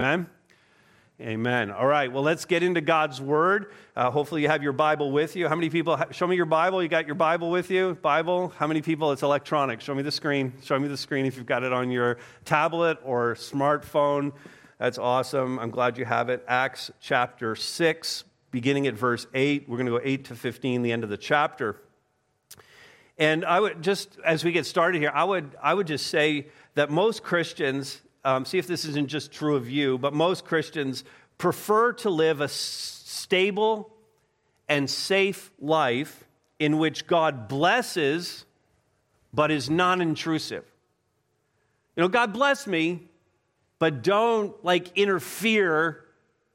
Amen. Amen. All right, well, let's get into God's Word. Uh, hopefully, you have your Bible with you. How many people, show me your Bible? You got your Bible with you? Bible? How many people? It's electronic. Show me the screen. Show me the screen if you've got it on your tablet or smartphone. That's awesome. I'm glad you have it. Acts chapter 6, beginning at verse 8. We're going to go 8 to 15, the end of the chapter. And I would just, as we get started here, I would, I would just say that most Christians, um, see if this isn't just true of you, but most Christians prefer to live a stable and safe life in which God blesses but is non intrusive. You know, God bless me, but don't like interfere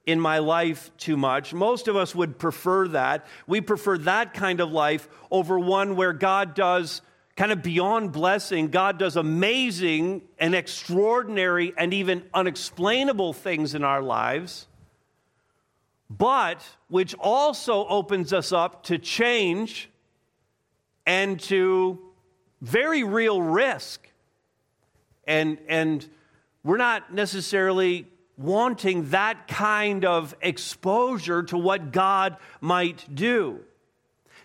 in my life too much. Most of us would prefer that. We prefer that kind of life over one where God does kind of beyond blessing, God does amazing and extraordinary and even unexplainable things in our lives, but which also opens us up to change and to very real risk. And, and we're not necessarily wanting that kind of exposure to what God might do.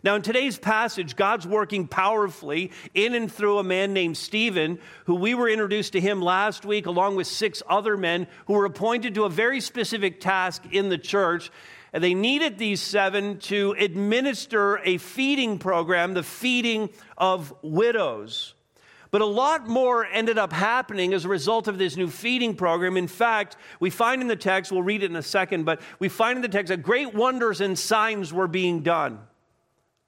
Now, in today's passage, God's working powerfully in and through a man named Stephen, who we were introduced to him last week, along with six other men who were appointed to a very specific task in the church. And they needed these seven to administer a feeding program, the feeding of widows. But a lot more ended up happening as a result of this new feeding program. In fact, we find in the text, we'll read it in a second, but we find in the text that great wonders and signs were being done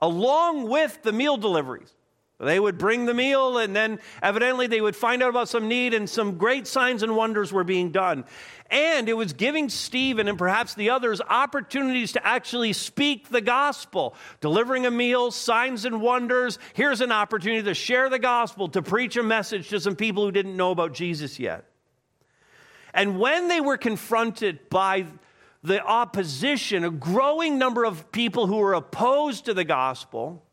along with the meal deliveries. They would bring the meal, and then evidently they would find out about some need, and some great signs and wonders were being done. And it was giving Stephen and perhaps the others opportunities to actually speak the gospel, delivering a meal, signs and wonders. Here's an opportunity to share the gospel, to preach a message to some people who didn't know about Jesus yet. And when they were confronted by the opposition, a growing number of people who were opposed to the gospel,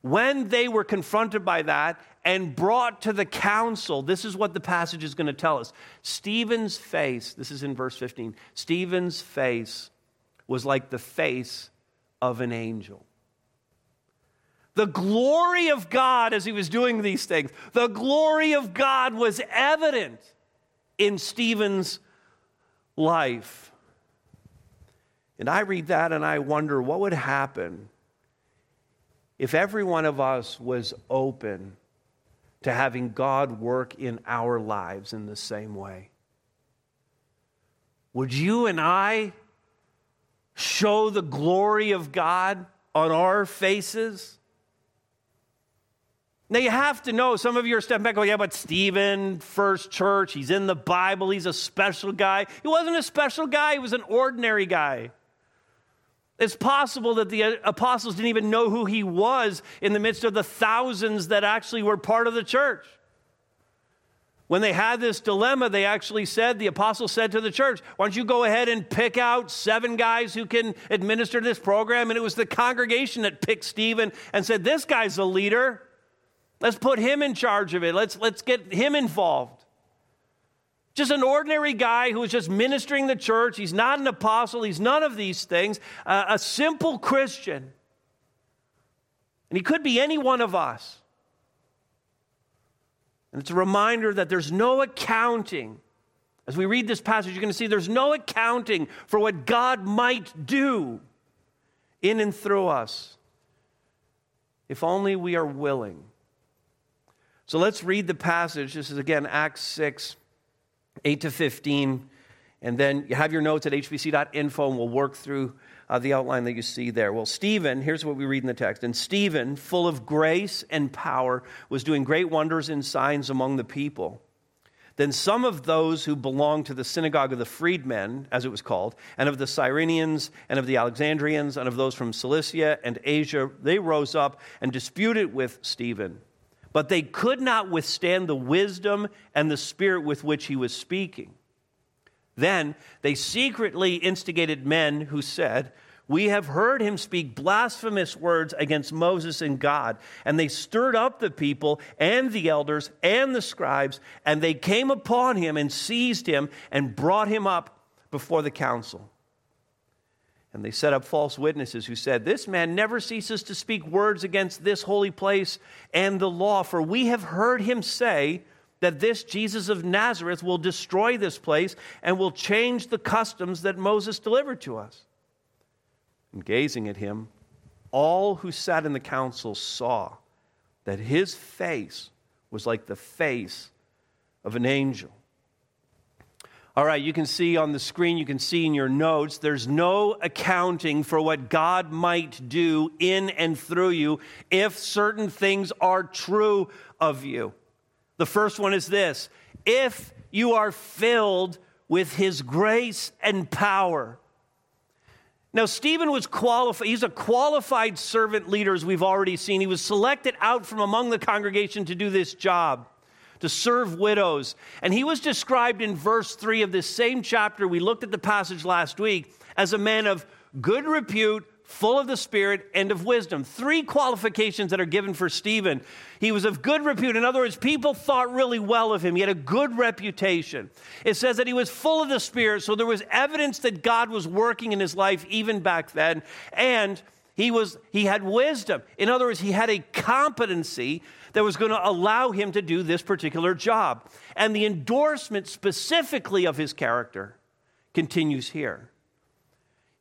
when they were confronted by that and brought to the council, this is what the passage is going to tell us. Stephen's face, this is in verse 15, Stephen's face was like the face of an angel. The glory of God as he was doing these things, the glory of God was evident in Stephen's life. And I read that and I wonder what would happen if every one of us was open to having God work in our lives in the same way. Would you and I show the glory of God on our faces? Now you have to know, some of you are stepping back, oh yeah, but Stephen, first church, he's in the Bible, he's a special guy. He wasn't a special guy, he was an ordinary guy. It's possible that the apostles didn't even know who he was in the midst of the thousands that actually were part of the church. When they had this dilemma, they actually said, the apostles said to the church, Why don't you go ahead and pick out seven guys who can administer this program? And it was the congregation that picked Stephen and said, This guy's a leader. Let's put him in charge of it. Let's, let's get him involved. Just an ordinary guy who was just ministering the church. He's not an apostle. He's none of these things. Uh, a simple Christian. And he could be any one of us. And it's a reminder that there's no accounting. As we read this passage, you're going to see there's no accounting for what God might do in and through us if only we are willing. So let's read the passage. This is again Acts 6 8 to 15. And then you have your notes at hbc.info, and we'll work through uh, the outline that you see there. Well, Stephen, here's what we read in the text. And Stephen, full of grace and power, was doing great wonders and signs among the people. Then some of those who belonged to the synagogue of the freedmen, as it was called, and of the Cyrenians, and of the Alexandrians, and of those from Cilicia and Asia, they rose up and disputed with Stephen but they could not withstand the wisdom and the spirit with which he was speaking. Then they secretly instigated men who said, We have heard him speak blasphemous words against Moses and God. And they stirred up the people and the elders and the scribes, and they came upon him and seized him and brought him up before the council. And they set up false witnesses who said, This man never ceases to speak words against this holy place and the law, for we have heard him say, that this Jesus of Nazareth will destroy this place and will change the customs that Moses delivered to us. And gazing at him, all who sat in the council saw that his face was like the face of an angel. All right, you can see on the screen, you can see in your notes, there's no accounting for what God might do in and through you if certain things are true of you. The first one is this if you are filled with his grace and power. Now, Stephen was qualified, he's a qualified servant leader, as we've already seen. He was selected out from among the congregation to do this job, to serve widows. And he was described in verse 3 of this same chapter. We looked at the passage last week as a man of good repute, full of the Spirit, and of wisdom. Three qualifications that are given for Stephen. He was of good repute. In other words, people thought really well of him. He had a good reputation. It says that he was full of the Spirit, so there was evidence that God was working in his life even back then. And he, was, he had wisdom. In other words, he had a competency that was going to allow him to do this particular job. And the endorsement specifically of his character continues here.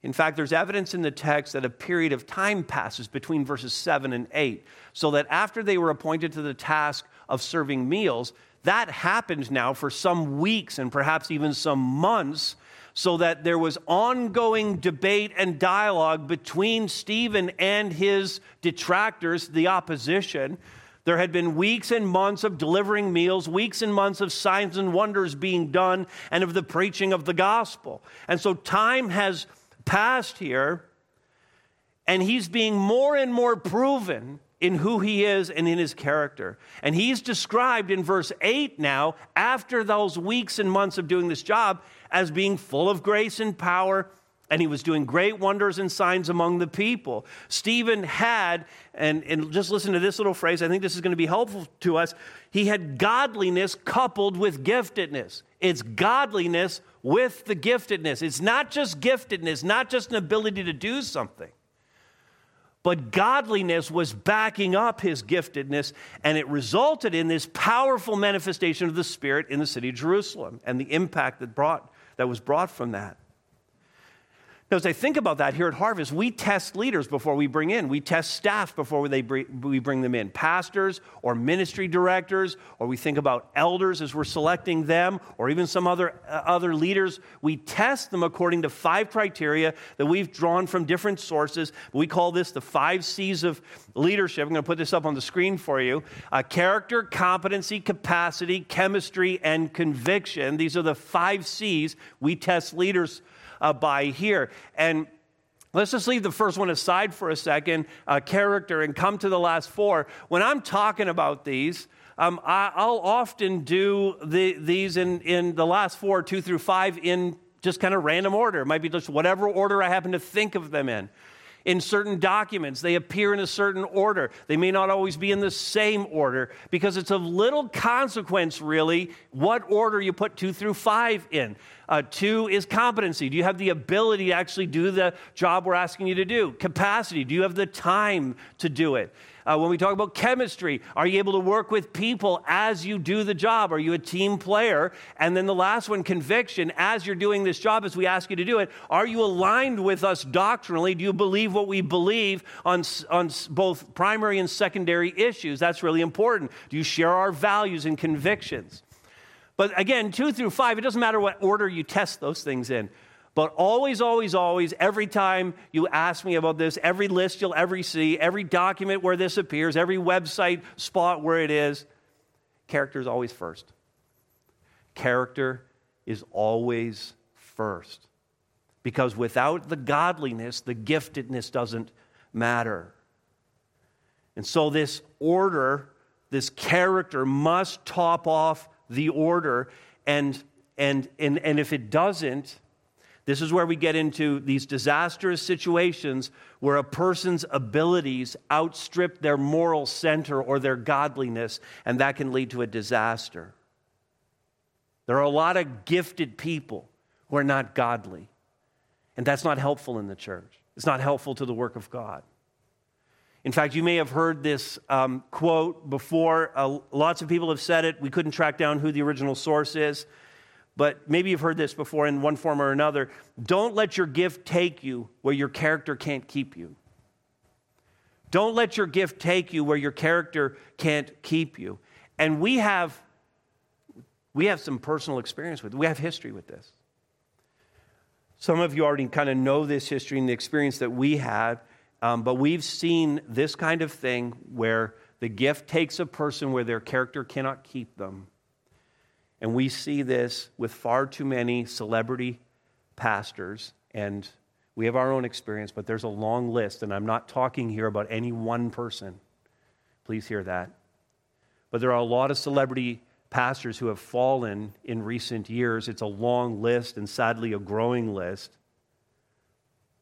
In fact, there's evidence in the text that a period of time passes between verses 7 and 8, so that after they were appointed to the task of serving meals, that happened now for some weeks and perhaps even some months, so that there was ongoing debate and dialogue between Stephen and his detractors, the opposition. There had been weeks and months of delivering meals, weeks and months of signs and wonders being done, and of the preaching of the gospel. And so time has passed here, and he's being more and more proven in who he is and in his character. And he's described in verse 8 now, after those weeks and months of doing this job, as being full of grace and power. And he was doing great wonders and signs among the people. Stephen had, and, and just listen to this little phrase, I think this is going to be helpful to us. He had godliness coupled with giftedness. It's godliness with the giftedness. It's not just giftedness, not just an ability to do something, but godliness was backing up his giftedness, and it resulted in this powerful manifestation of the Spirit in the city of Jerusalem and the impact that, brought, that was brought from that. Now, as I think about that here at Harvest, we test leaders before we bring in. We test staff before they we bring them in. Pastors or ministry directors, or we think about elders as we're selecting them, or even some other, uh, other leaders. We test them according to five criteria that we've drawn from different sources. We call this the five C's of leadership. I'm going to put this up on the screen for you uh, character, competency, capacity, chemistry, and conviction. These are the five C's we test leaders uh, by here. And Let's just leave the first one aside for a second, uh, character, and come to the last four. When I'm talking about these, um, I, will often do the, these in, in the last four, two through five, in just kind of random order. It might be just whatever order I happen to think of them in in certain documents. They appear in a certain order. They may not always be in the same order because it's of little consequence, really, what order you put two through five in. Uh, two is competency. Do you have the ability to actually do the job we're asking you to do? Capacity. Do you have the time to do it? Uh, when we talk about chemistry, are you able to work with people as you do the job? Are you a team player? And then the last one, conviction, as you're doing this job, as we ask you to do it, are you aligned with us doctrinally? Do you believe what we believe on, on both primary and secondary issues? That's really important. Do you share our values and convictions? But again, two through five, it doesn't matter what order you test those things in. But always, always, always, every time you ask me about this, every list you'll ever see, every document where this appears, every website spot where it is, character is always first. Character is always first. Because without the godliness, the giftedness doesn't matter. And so, this order, this character must top off the order. And, and, and, and if it doesn't, This is where we get into these disastrous situations where a person's abilities outstrip their moral center or their godliness, and that can lead to a disaster. There are a lot of gifted people who are not godly, and that's not helpful in the church. It's not helpful to the work of God. In fact, you may have heard this um, quote before. Uh, lots of people have said it. We couldn't track down who the original source is but maybe you've heard this before in one form or another. Don't let your gift take you where your character can't keep you. Don't let your gift take you where your character can't keep you. And we have we have some personal experience with it. We have history with this. Some of you already kind of know this history and the experience that we have, um, but we've seen this kind of thing where the gift takes a person where their character cannot keep them and we see this with far too many celebrity pastors, and we have our own experience, but there's a long list, and I'm not talking here about any one person. Please hear that. But there are a lot of celebrity pastors who have fallen in recent years. It's a long list, and sadly, a growing list.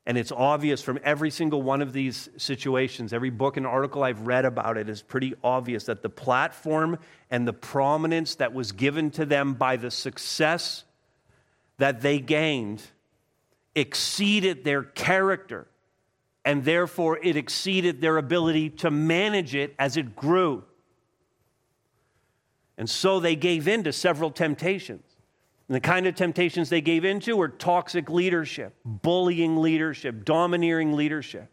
And it's obvious from every single one of these situations, every book and article I've read about it is pretty obvious that the platform and the prominence that was given to them by the success that they gained exceeded their character. And therefore, it exceeded their ability to manage it as it grew. And so they gave in to several temptations. And the kind of temptations they gave into were toxic leadership, bullying leadership, domineering leadership.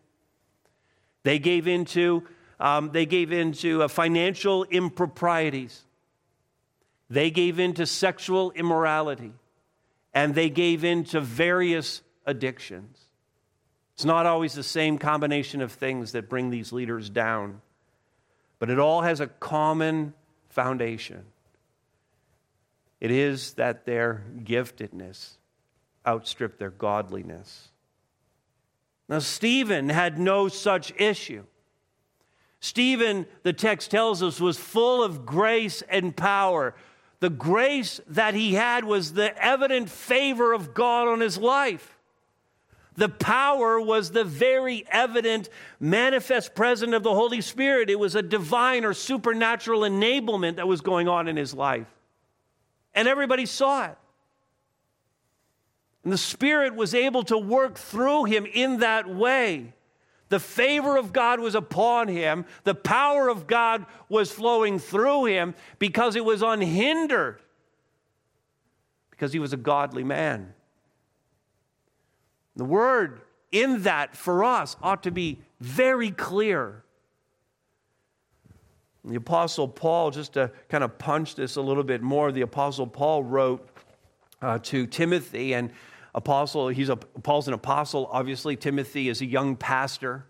They gave into, um, they gave into uh, financial improprieties. They gave into sexual immorality. And they gave into various addictions. It's not always the same combination of things that bring these leaders down, but it all has a common foundation. It is that their giftedness outstripped their godliness. Now, Stephen had no such issue. Stephen, the text tells us, was full of grace and power. The grace that he had was the evident favor of God on his life. The power was the very evident, manifest presence of the Holy Spirit. It was a divine or supernatural enablement that was going on in his life and everybody saw it. And the Spirit was able to work through him in that way. The favor of God was upon him, the power of God was flowing through him because it was unhindered, because he was a godly man. The word in that for us ought to be very clear. The Apostle Paul, just to kind of punch this a little bit more, the Apostle Paul wrote uh, to Timothy, and Apostle, he's a, Paul's an apostle. Obviously, Timothy is a young pastor,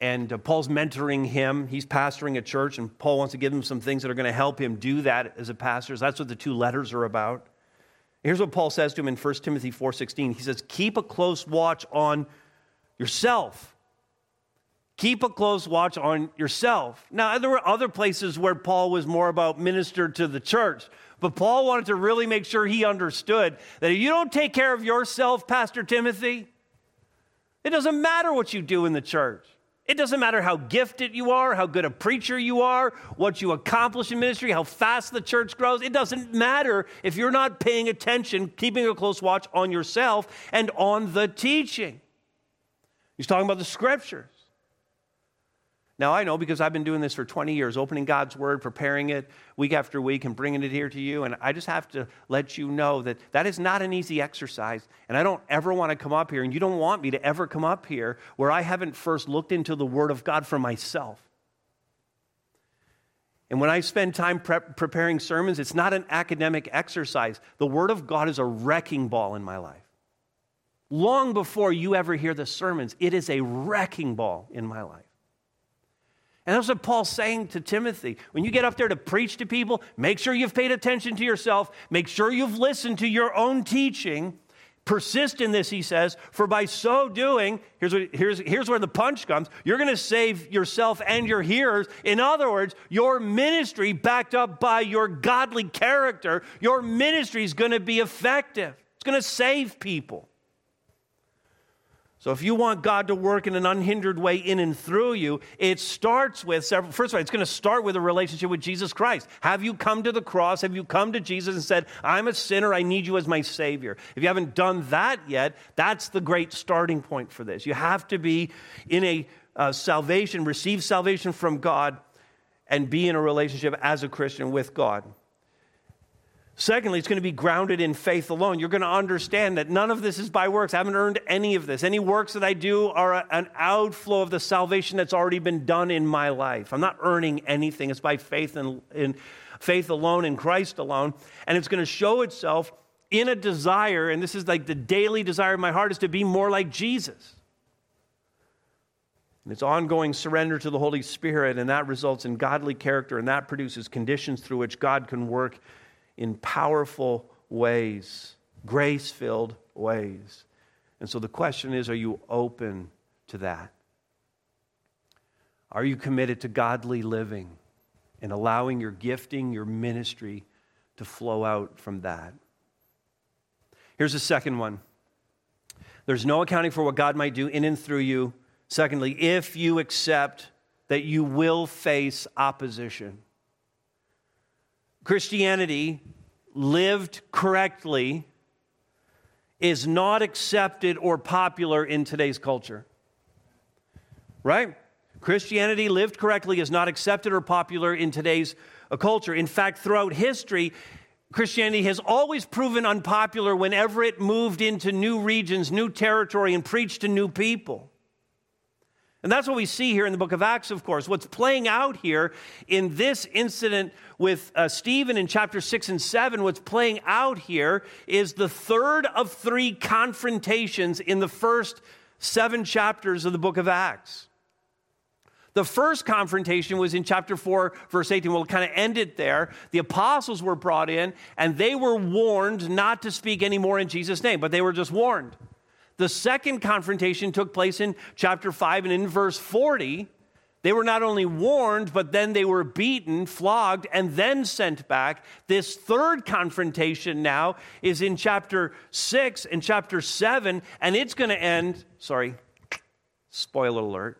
and uh, Paul's mentoring him. He's pastoring a church, and Paul wants to give him some things that are going to help him do that as a pastor. So that's what the two letters are about. Here's what Paul says to him in 1 Timothy 4:16. He says, "Keep a close watch on yourself." Keep a close watch on yourself. Now, there were other places where Paul was more about minister to the church, but Paul wanted to really make sure he understood that if you don't take care of yourself, Pastor Timothy, it doesn't matter what you do in the church. It doesn't matter how gifted you are, how good a preacher you are, what you accomplish in ministry, how fast the church grows. It doesn't matter if you're not paying attention, keeping a close watch on yourself and on the teaching. He's talking about the scriptures. Now, I know because I've been doing this for 20 years, opening God's Word, preparing it week after week, and bringing it here to you. And I just have to let you know that that is not an easy exercise. And I don't ever want to come up here, and you don't want me to ever come up here where I haven't first looked into the Word of God for myself. And when I spend time preparing sermons, it's not an academic exercise. The Word of God is a wrecking ball in my life. Long before you ever hear the sermons, it is a wrecking ball in my life. And that's what Paul's saying to Timothy. When you get up there to preach to people, make sure you've paid attention to yourself, make sure you've listened to your own teaching. Persist in this, he says, for by so doing, here's, what, here's, here's where the punch comes you're going to save yourself and your hearers. In other words, your ministry, backed up by your godly character, your ministry is going to be effective it's going to save people. So, if you want God to work in an unhindered way in and through you, it starts with several. First of all, it's going to start with a relationship with Jesus Christ. Have you come to the cross? Have you come to Jesus and said, I'm a sinner, I need you as my Savior? If you haven't done that yet, that's the great starting point for this. You have to be in a uh, salvation, receive salvation from God, and be in a relationship as a Christian with God. Secondly, it's going to be grounded in faith alone. You're going to understand that none of this is by works. I haven't earned any of this. Any works that I do are an outflow of the salvation that's already been done in my life. I'm not earning anything. It's by faith and in faith alone in Christ alone. And it's going to show itself in a desire, and this is like the daily desire of my heart, is to be more like Jesus. And it's ongoing surrender to the Holy Spirit, and that results in godly character, and that produces conditions through which God can work in powerful ways, grace filled ways. And so the question is are you open to that? Are you committed to godly living and allowing your gifting, your ministry to flow out from that? Here's the second one there's no accounting for what God might do in and through you. Secondly, if you accept that you will face opposition. Christianity, lived correctly, is not accepted or popular in today's culture. Right? Christianity lived correctly is not accepted or popular in today's uh, culture. In fact, throughout history, Christianity has always proven unpopular whenever it moved into new regions, new territory, and preached to new people. And that's what we see here in the book of Acts, of course. What's playing out here in this incident with uh, Stephen in chapter 6 and 7, what's playing out here is the third of three confrontations in the first seven chapters of the book of Acts. The first confrontation was in chapter 4, verse 18. We'll kind of end it there. The apostles were brought in, and they were warned not to speak anymore in Jesus' name, but they were just warned. The second confrontation took place in chapter 5 and in verse 40. They were not only warned, but then they were beaten, flogged, and then sent back. This third confrontation now is in chapter 6 and chapter 7, and it's going to end, sorry, spoiler alert,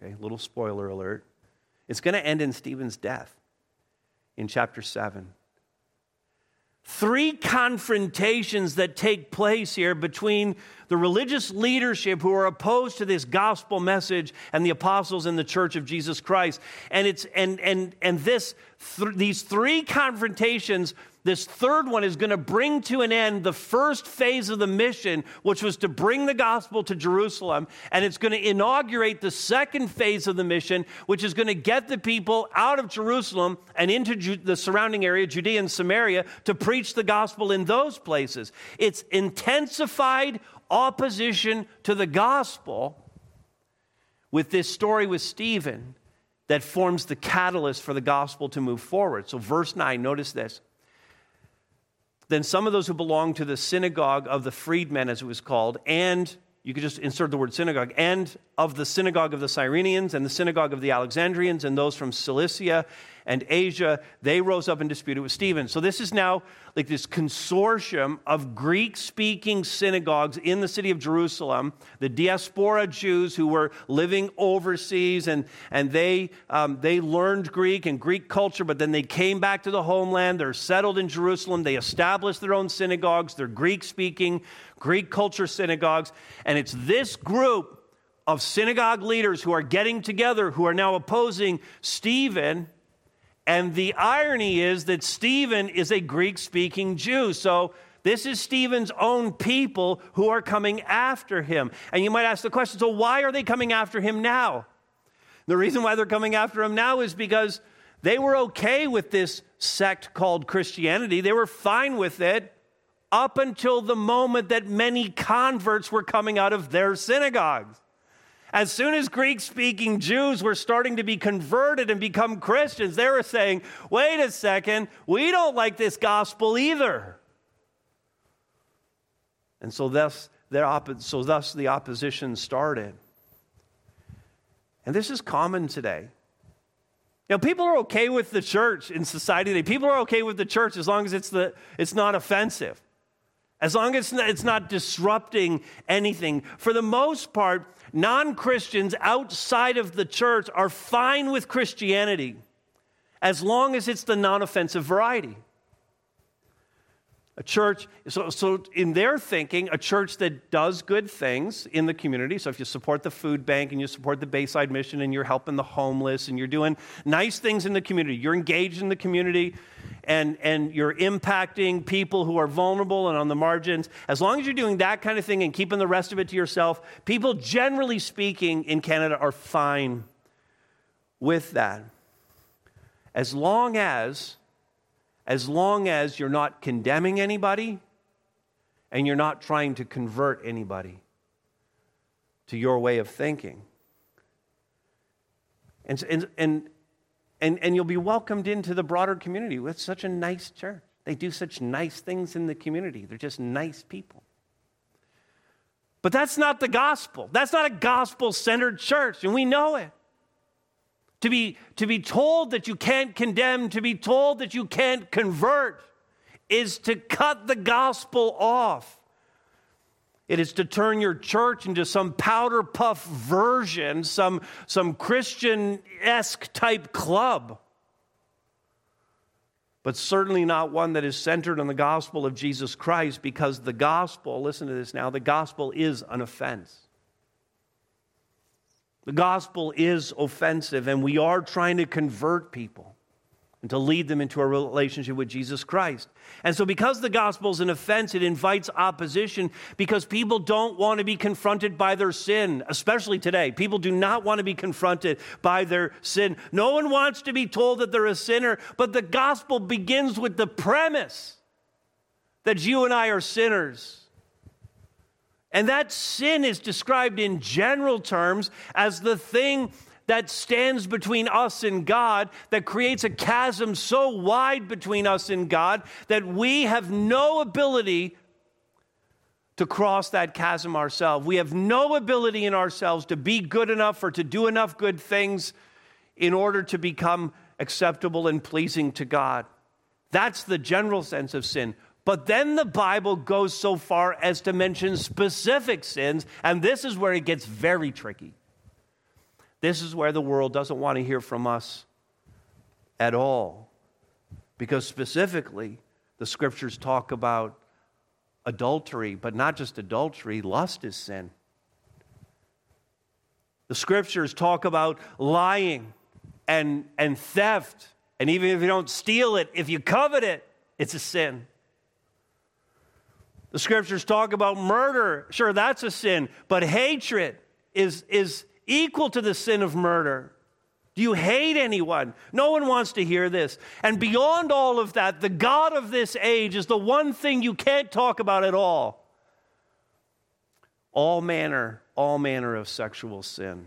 okay, little spoiler alert. It's going to end in Stephen's death in chapter 7 three confrontations that take place here between the religious leadership who are opposed to this gospel message and the apostles in the church of Jesus Christ. And it's and and and this th- these three confrontations this third one is going to bring to an end the first phase of the mission, which was to bring the gospel to Jerusalem. And it's going to inaugurate the second phase of the mission, which is going to get the people out of Jerusalem and into Ju- the surrounding area, Judea and Samaria, to preach the gospel in those places. It's intensified opposition to the gospel with this story with Stephen that forms the catalyst for the gospel to move forward. So, verse 9, notice this. Then some of those who belonged to the synagogue of the freedmen, as it was called, and you could just insert the word synagogue, and of the synagogue of the Cyrenians and the synagogue of the Alexandrians and those from Cilicia and Asia, they rose up and disputed with Stephen. So this is now like this consortium of Greek speaking synagogues in the city of Jerusalem, the diaspora Jews who were living overseas and, and they, um, they learned Greek and Greek culture, but then they came back to the homeland. They're settled in Jerusalem. They established their own synagogues. They're Greek speaking, Greek culture synagogues. And it's this group of synagogue leaders who are getting together, who are now opposing Stephen and the irony is that Stephen is a Greek speaking Jew. So this is Stephen's own people who are coming after him. And you might ask the question so why are they coming after him now? The reason why they're coming after him now is because they were okay with this sect called Christianity. They were fine with it up until the moment that many converts were coming out of their synagogues. As soon as Greek speaking Jews were starting to be converted and become Christians, they were saying, wait a second, we don't like this gospel either. And so thus, so thus the opposition started. And this is common today. You know, people are okay with the church in society today. People are okay with the church as long as it's, the, it's not offensive. As long as it's not disrupting anything. For the most part, non Christians outside of the church are fine with Christianity as long as it's the non offensive variety. A church, so, so in their thinking, a church that does good things in the community. So if you support the food bank and you support the Bayside Mission and you're helping the homeless and you're doing nice things in the community, you're engaged in the community and, and you're impacting people who are vulnerable and on the margins, as long as you're doing that kind of thing and keeping the rest of it to yourself, people generally speaking in Canada are fine with that. As long as as long as you're not condemning anybody and you're not trying to convert anybody to your way of thinking. And, and, and, and, and you'll be welcomed into the broader community with such a nice church. They do such nice things in the community, they're just nice people. But that's not the gospel. That's not a gospel centered church, and we know it. To be, to be told that you can't condemn, to be told that you can't convert, is to cut the gospel off. It is to turn your church into some powder puff version, some, some Christian esque type club, but certainly not one that is centered on the gospel of Jesus Christ because the gospel, listen to this now, the gospel is an offense. The gospel is offensive, and we are trying to convert people and to lead them into a relationship with Jesus Christ. And so, because the gospel is an offense, it invites opposition because people don't want to be confronted by their sin, especially today. People do not want to be confronted by their sin. No one wants to be told that they're a sinner, but the gospel begins with the premise that you and I are sinners. And that sin is described in general terms as the thing that stands between us and God, that creates a chasm so wide between us and God that we have no ability to cross that chasm ourselves. We have no ability in ourselves to be good enough or to do enough good things in order to become acceptable and pleasing to God. That's the general sense of sin. But then the Bible goes so far as to mention specific sins, and this is where it gets very tricky. This is where the world doesn't want to hear from us at all. Because specifically, the scriptures talk about adultery, but not just adultery, lust is sin. The scriptures talk about lying and, and theft, and even if you don't steal it, if you covet it, it's a sin. The scriptures talk about murder. Sure, that's a sin, but hatred is, is equal to the sin of murder. Do you hate anyone? No one wants to hear this. And beyond all of that, the God of this age is the one thing you can't talk about at all. All manner, all manner of sexual sin.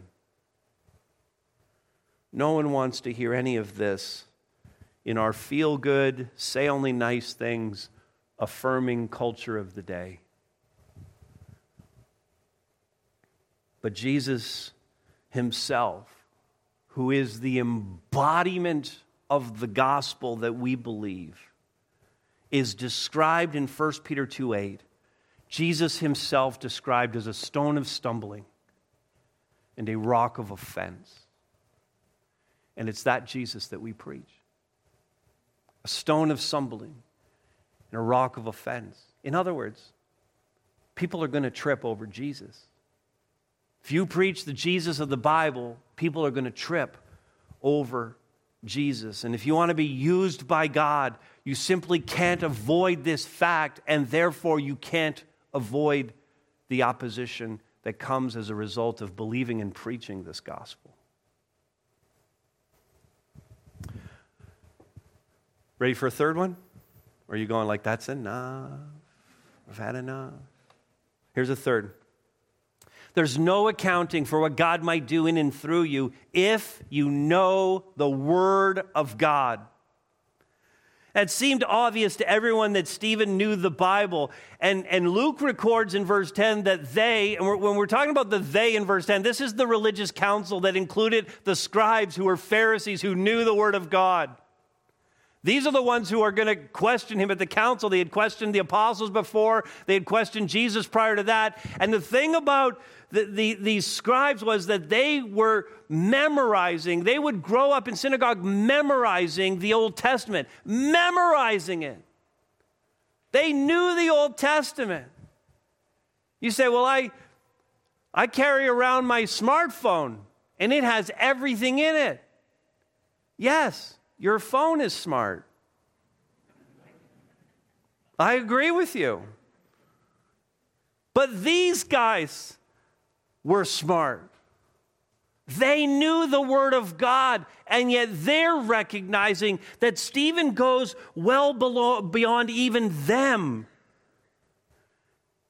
No one wants to hear any of this in our feel good, say only nice things affirming culture of the day. But Jesus himself, who is the embodiment of the gospel that we believe, is described in 1 Peter 2 8. Jesus himself described as a stone of stumbling and a rock of offense. And it's that Jesus that we preach. A stone of stumbling and a rock of offense. In other words, people are going to trip over Jesus. If you preach the Jesus of the Bible, people are going to trip over Jesus. And if you want to be used by God, you simply can't avoid this fact, and therefore you can't avoid the opposition that comes as a result of believing and preaching this gospel. Ready for a third one? Or are you going like, that's enough? I've had enough. Here's a third. There's no accounting for what God might do in and through you if you know the Word of God. It seemed obvious to everyone that Stephen knew the Bible. And, and Luke records in verse 10 that they, and we're, when we're talking about the they in verse 10, this is the religious council that included the scribes who were Pharisees who knew the Word of God. These are the ones who are going to question him at the council. They had questioned the apostles before, they had questioned Jesus prior to that. And the thing about the, the, these scribes was that they were memorizing, they would grow up in synagogue memorizing the Old Testament, memorizing it. They knew the Old Testament. You say, Well, I, I carry around my smartphone and it has everything in it. Yes, your phone is smart. I agree with you. But these guys were smart. They knew the Word of God, and yet they're recognizing that Stephen goes well below, beyond even them.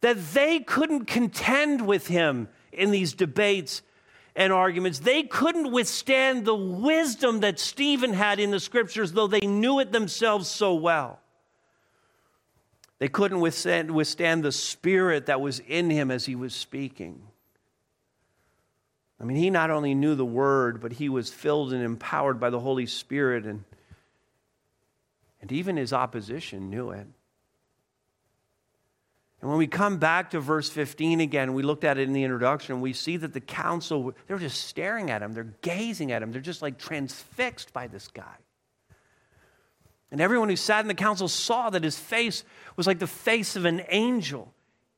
That they couldn't contend with him in these debates and arguments. They couldn't withstand the wisdom that Stephen had in the scriptures, though they knew it themselves so well. They couldn't withstand, withstand the spirit that was in him as he was speaking. I mean, he not only knew the word, but he was filled and empowered by the Holy Spirit, and, and even his opposition knew it. And when we come back to verse 15 again, we looked at it in the introduction, and we see that the council, they're just staring at him, they're gazing at him, they're just like transfixed by this guy. And everyone who sat in the council saw that his face was like the face of an angel.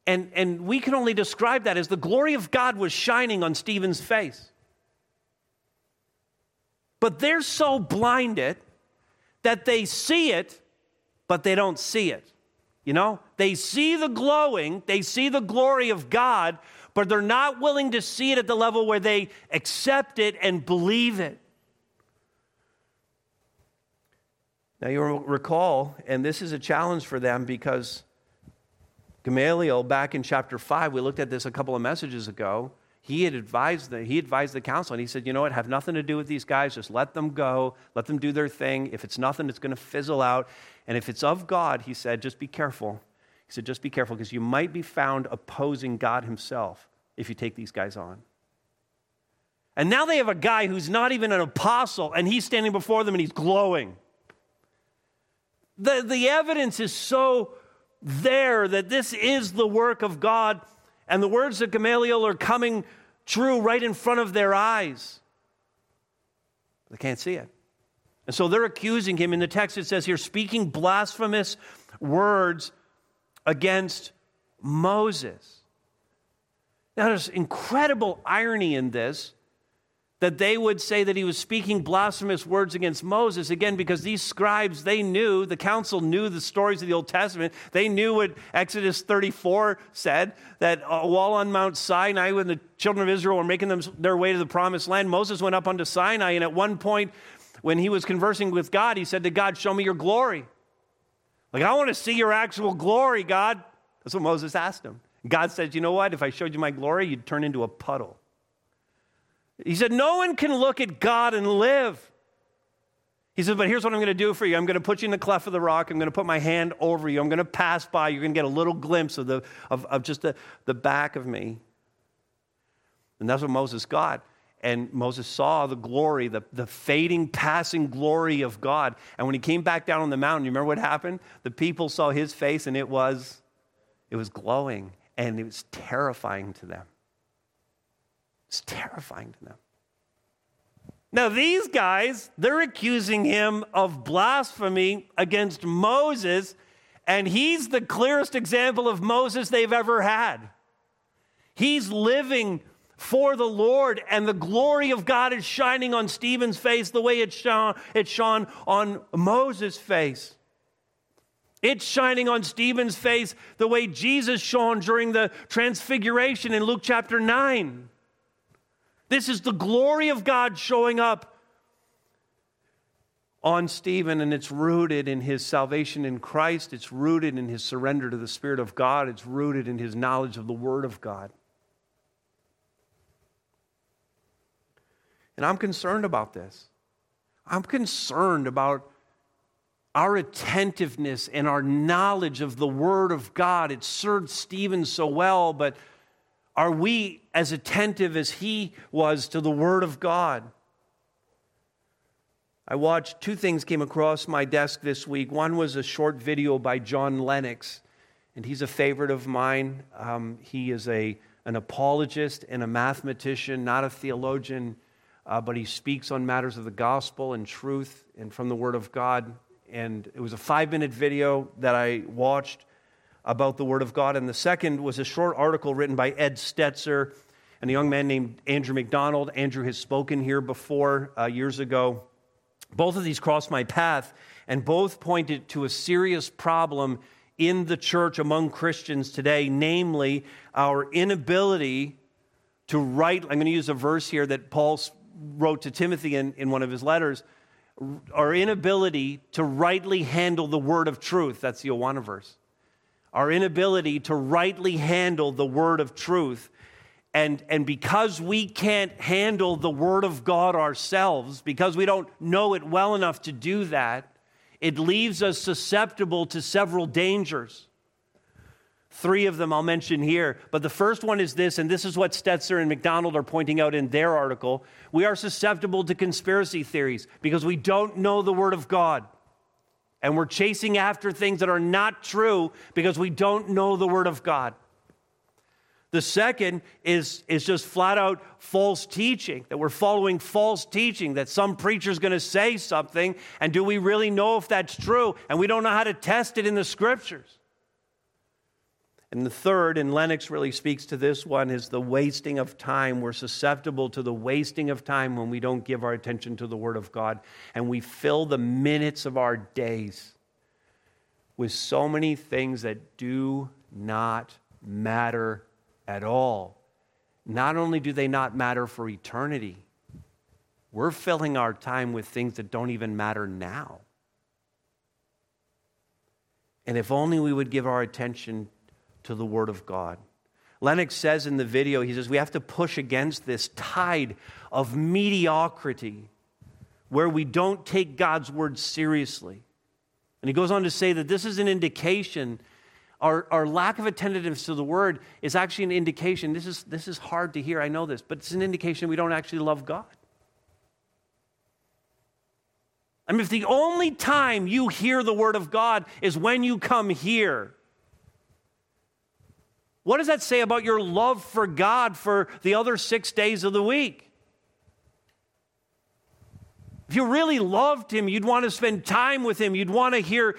And, and we can only describe that as the glory of God was shining on Stephen's face. But they're so blinded that they see it, but they don't see it. You know, they see the glowing, they see the glory of God, but they're not willing to see it at the level where they accept it and believe it. Now, you'll recall, and this is a challenge for them because Gamaliel, back in chapter 5, we looked at this a couple of messages ago. He had advised the, he advised the council, and he said, You know what? Have nothing to do with these guys. Just let them go. Let them do their thing. If it's nothing, it's going to fizzle out. And if it's of God, he said, just be careful. He said, just be careful because you might be found opposing God himself if you take these guys on. And now they have a guy who's not even an apostle, and he's standing before them and he's glowing. The, the evidence is so there that this is the work of God, and the words of Gamaliel are coming true right in front of their eyes. They can't see it. And so they're accusing him. In the text, it says here, speaking blasphemous words against Moses. Now, there's incredible irony in this that they would say that he was speaking blasphemous words against Moses, again, because these scribes, they knew, the council knew the stories of the Old Testament. They knew what Exodus 34 said, that while on Mount Sinai, when the children of Israel were making them, their way to the promised land, Moses went up onto Sinai, and at one point, when he was conversing with God, he said to God, Show me your glory. Like, I want to see your actual glory, God. That's what Moses asked him. God said, You know what? If I showed you my glory, you'd turn into a puddle. He said, No one can look at God and live. He said, But here's what I'm going to do for you. I'm going to put you in the cleft of the rock. I'm going to put my hand over you. I'm going to pass by. You're going to get a little glimpse of, the, of, of just the, the back of me. And that's what Moses got and Moses saw the glory, the, the fading, passing glory of God. And when he came back down on the mountain, you remember what happened? The people saw his face and it was, it was glowing and it was terrifying to them. It's terrifying to them. Now, these guys, they're accusing him of blasphemy against Moses, and he's the clearest example of Moses they've ever had. He's living for the Lord, and the glory of God is shining on Stephen's face the way it shone, it shone on Moses' face. It's shining on Stephen's face the way Jesus shone during the transfiguration in Luke chapter 9. This is the glory of God showing up on Stephen, and it's rooted in his salvation in Christ. It's rooted in his surrender to the Spirit of God. It's rooted in his knowledge of the Word of God. And I'm concerned about this. I'm concerned about our attentiveness and our knowledge of the Word of God. It served Stephen so well, but are we as attentive as he was to the Word of God? I watched two things came across my desk this week. One was a short video by John Lennox, and he's a favorite of mine. Um, he is a, an apologist and a mathematician, not a theologian, uh, but he speaks on matters of the gospel and truth and from the Word of God. And it was a five minute video that I watched about the Word of God. And the second was a short article written by Ed Stetzer and a young man named Andrew McDonald. Andrew has spoken here before uh, years ago. Both of these crossed my path, and both pointed to a serious problem in the church among Christians today, namely our inability to write. I'm going to use a verse here that Paul wrote to Timothy in, in one of his letters our inability to rightly handle the word of truth. That's the Awana verse. Our inability to rightly handle the word of truth. And, and because we can't handle the Word of God ourselves, because we don't know it well enough to do that, it leaves us susceptible to several dangers. Three of them I'll mention here. But the first one is this, and this is what Stetzer and McDonald are pointing out in their article. We are susceptible to conspiracy theories because we don't know the Word of God. And we're chasing after things that are not true because we don't know the Word of God. The second is, is just flat out false teaching, that we're following false teaching, that some preacher's going to say something, and do we really know if that's true? And we don't know how to test it in the scriptures. And the third, and Lennox really speaks to this one, is the wasting of time. We're susceptible to the wasting of time when we don't give our attention to the Word of God, and we fill the minutes of our days with so many things that do not matter at all. Not only do they not matter for eternity, we're filling our time with things that don't even matter now. And if only we would give our attention to the Word of God. Lennox says in the video, he says, we have to push against this tide of mediocrity where we don't take God's Word seriously. And he goes on to say that this is an indication our, our lack of attentiveness to the word is actually an indication. This is, this is hard to hear, I know this, but it's an indication we don't actually love God. I mean, if the only time you hear the word of God is when you come here, what does that say about your love for God for the other six days of the week? If you really loved Him, you'd want to spend time with Him, you'd want to hear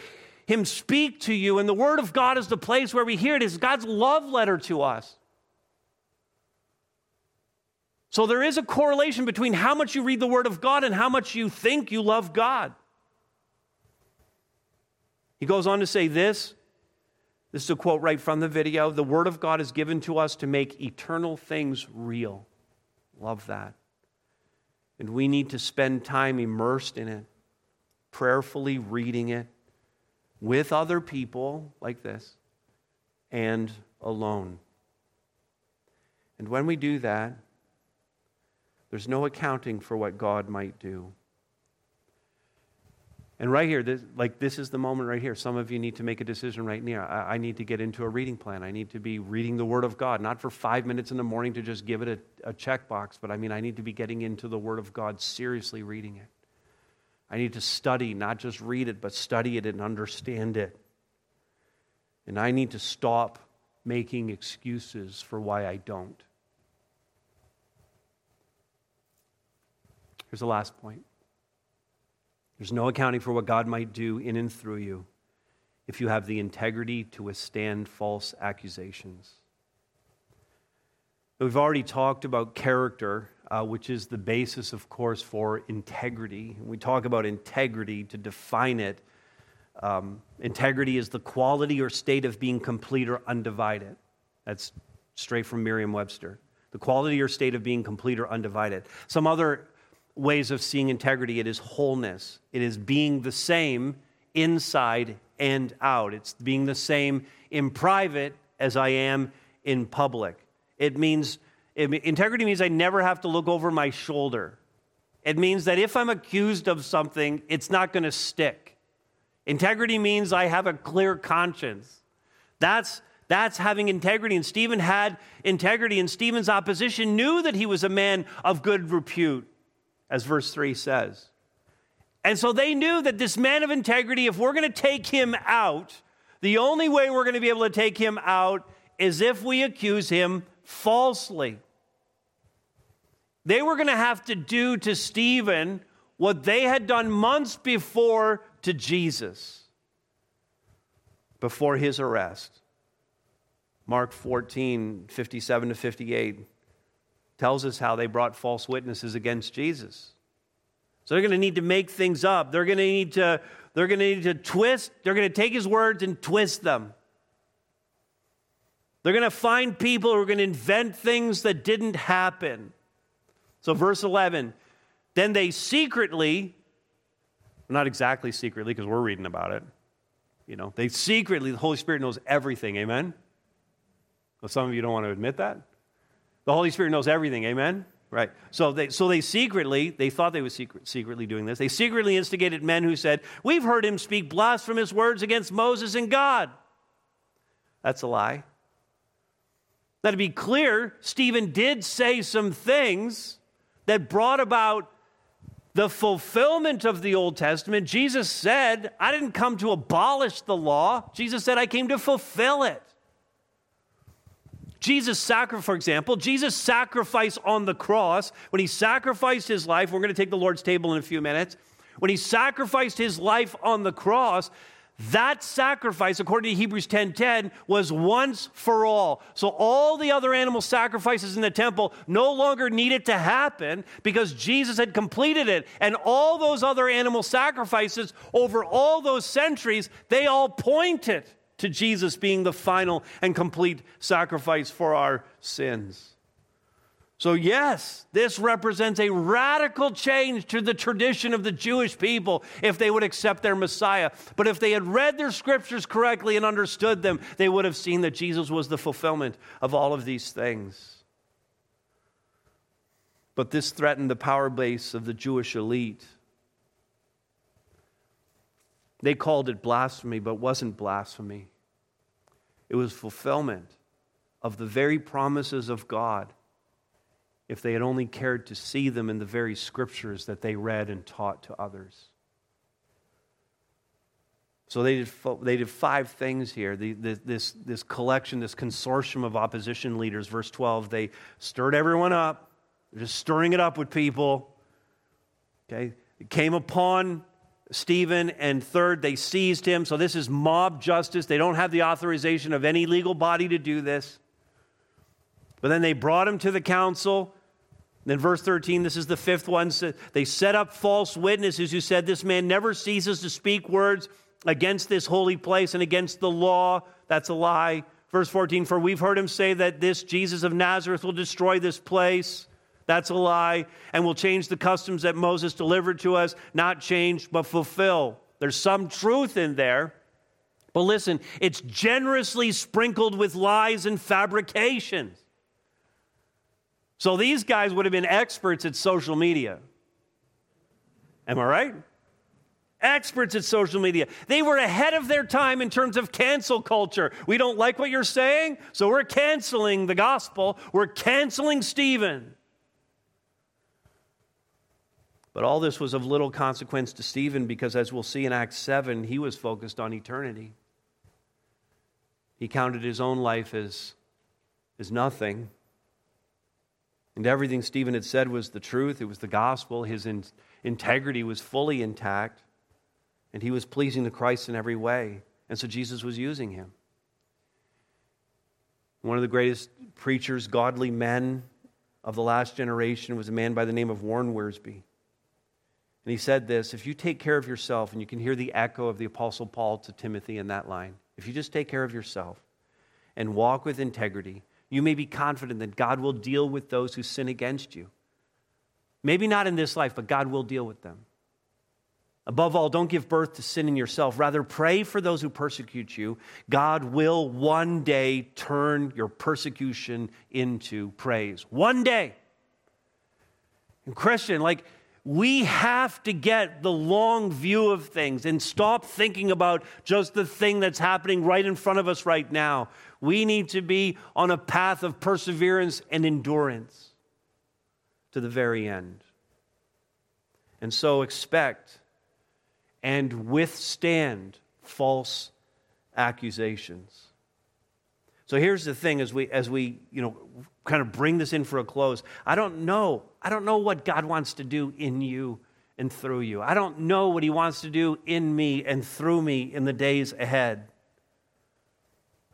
him speak to you. And the Word of God is the place where we hear it. It's God's love letter to us. So there is a correlation between how much you read the Word of God and how much you think you love God. He goes on to say this. This is a quote right from the video. The Word of God is given to us to make eternal things real. Love that. And we need to spend time immersed in it, prayerfully reading it, with other people like this and alone. And when we do that, there's no accounting for what God might do. And right here, this, like this is the moment right here. Some of you need to make a decision right now. I, I, need to get into a reading plan. I need to be reading the Word of God, not for five minutes in the morning to just give it a, a checkbox, but I mean, I need to be getting into the Word of God, seriously reading it. I need to study, not just read it, but study it and understand it. And I need to stop making excuses for why I don't. Here's the last point there's no accounting for what God might do in and through you if you have the integrity to withstand false accusations. We've already talked about character uh, which is the basis, of course, for integrity. We talk about integrity to define it. Um, integrity is the quality or state of being complete or undivided. That's straight from Merriam Webster. The quality or state of being complete or undivided. Some other ways of seeing integrity it is wholeness, it is being the same inside and out. It's being the same in private as I am in public. It means integrity means I never have to look over my shoulder. It means that if I'm accused of something, it's not going to stick. Integrity means I have a clear conscience. That's, that's having integrity. And Stephen had integrity, and Stephen's opposition knew that he was a man of good repute, as verse 3 says. And so they knew that this man of integrity, if we're going to take him out, the only way we're going to be able to take him out is if we accuse him falsely. They were going to have to do to Stephen what they had done months before to Jesus, before his arrest. Mark 14, 57 to 58 tells us how they brought false witnesses against Jesus. So they're going to need to make things up. They're going to need to they're going to need to twist, they're going to take his words and twist them. They're going to find people who are going to invent things that didn't happen. So verse 11, then they secretly not exactly secretly because we're reading about it. You know, they secretly the Holy Spirit knows everything. Amen. Well, some of you don't want to admit that. The Holy Spirit knows everything. Amen. Right. So they, so they secretly, they thought they were secret, secretly doing this. They secretly instigated men who said, We've heard him speak blasphemous words against Moses and God. That's a lie. Now, to be clear, Stephen did say some things that brought about the fulfillment of the Old Testament. Jesus said, I didn't come to abolish the law. Jesus said, I came to fulfill it. Jesus sacrificed, for example, Jesus sacrificed on the cross. When he sacrificed his life, we're going to take the Lord's table in a few minutes. When he sacrificed his life on the cross, that sacrifice, according to Hebrews 10:10, 10, was once for all. So all the other animal sacrifices in the temple no longer needed to happen because Jesus had completed it. And all those other animal sacrifices over all those centuries, they all pointed to Jesus being the final and complete sacrifice for our sins. So, yes, this represents a radical change to the tradition of the Jewish people if they would accept their Messiah. But if they had read their scriptures correctly and understood them, they would have seen that Jesus was the fulfillment of all of these things. But this threatened the power base of the Jewish elite. They called it blasphemy, but it wasn't blasphemy. It was fulfillment of the very promises of God if they had only cared to see them in the very scriptures that they read and taught to others. So they did, they did five things here. The, the, this, this collection, this consortium of opposition leaders, verse 12, they stirred everyone up. Just stirring it up with people. Okay? It came upon Stephen, and third, they seized him. So this is mob justice. They don't have the authorization of any legal body to do this. But then they brought him to the council. Then, verse 13, this is the fifth one. They set up false witnesses who said, This man never ceases to speak words against this holy place and against the law. That's a lie. Verse 14, for we've heard him say that this Jesus of Nazareth will destroy this place. That's a lie. And will change the customs that Moses delivered to us. Not change, but fulfill. There's some truth in there. But listen, it's generously sprinkled with lies and fabrications. So these guys would have been experts at social media. Am I right? Experts at social media. They were ahead of their time in terms of cancel culture. We don't like what you're saying, so we're canceling the gospel. We're canceling Stephen. But all this was of little consequence to Stephen because, as we'll see in Acts 7, he was focused on eternity. He counted his own life as, as nothing. And everything Stephen had said was the truth, it was the gospel. His in- integrity was fully intact, and he was pleasing to Christ in every way. And so Jesus was using him. One of the greatest preachers, godly men of the last generation was a man by the name of Warren Wiersbe. And he said this if you take care of yourself, and you can hear the echo of the Apostle Paul to Timothy in that line, if you just take care of yourself and walk with integrity, you may be confident that God will deal with those who sin against you. Maybe not in this life, but God will deal with them. Above all, don't give birth to sin in yourself. Rather, pray for those who persecute you. God will one day turn your persecution into praise. One day. And Christian, like, we have to get the long view of things and stop thinking about just the thing that's happening right in front of us right now. We need to be on a path of perseverance and endurance to the very end. And so expect and withstand false accusations. So here's the thing as we as we, you know, kind of bring this in for a close. I don't know. I don't know what God wants to do in you and through you. I don't know what he wants to do in me and through me in the days ahead.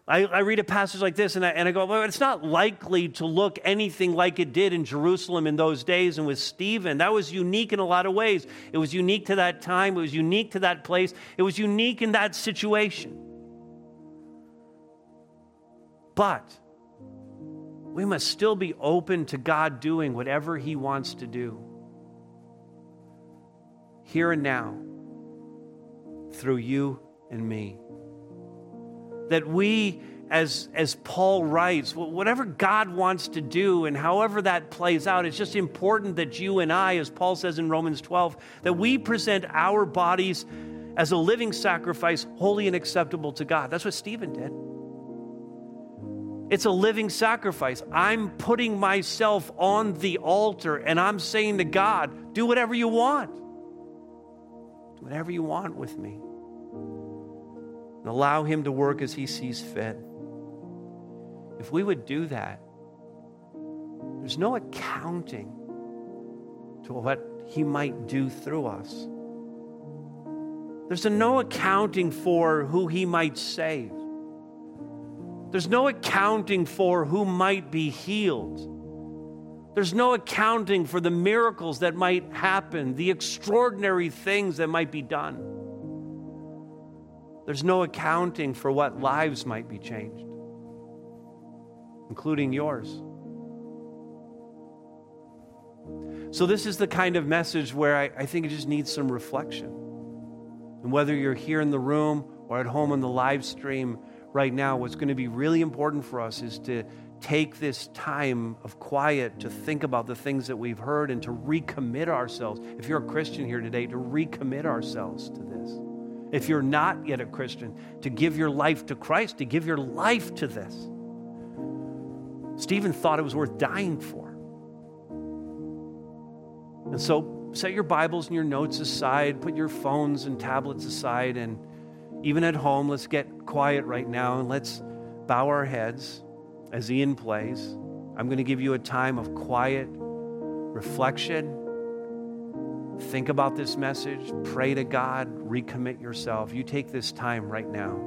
I, I, read a passage like this and I, and I go, well, it's not likely to look anything like it did in Jerusalem in those days and with Stephen. That was unique in a lot of ways. It was unique to that time, it was unique to that place, it was unique in that situation. But we must still be open to God doing whatever He wants to do here and now through you and me that we, as, as Paul writes, whatever God wants to do and however that plays out, it's just important that you and I, as Paul says in Romans 12, that we present our bodies as a living sacrifice, holy and acceptable to God. That's what Stephen did. It's a living sacrifice. I'm putting myself on the altar and I'm saying to God, do whatever you want. Do whatever you want with me and allow Him to work as He sees fit. If we would do that, there's no accounting to what He might do through us. There's no accounting for who He might save. There's no accounting for who might be healed. There's no accounting for the miracles that might happen, the extraordinary things that might be done. There's no accounting for what lives might be changed, including yours. So, this is the kind of message where I, I, think it just needs some reflection. And whether you're here in the room or at home on the live stream right now, what's going to be really important for us is to take this time of quiet to think about the things that we've heard and to recommit ourselves. If you're a Christian here today, to recommit ourselves to this if you're not yet a Christian, to give your life to Christ, to give your life to this. Stephen thought it was worth dying for. And so set your Bibles and your notes aside, put your phones and tablets aside, and even at home, let's get quiet right now and let's bow our heads as Ian plays. I'm going to give you a time of quiet reflection Think about this message, pray to God, recommit yourself. You take this time right now.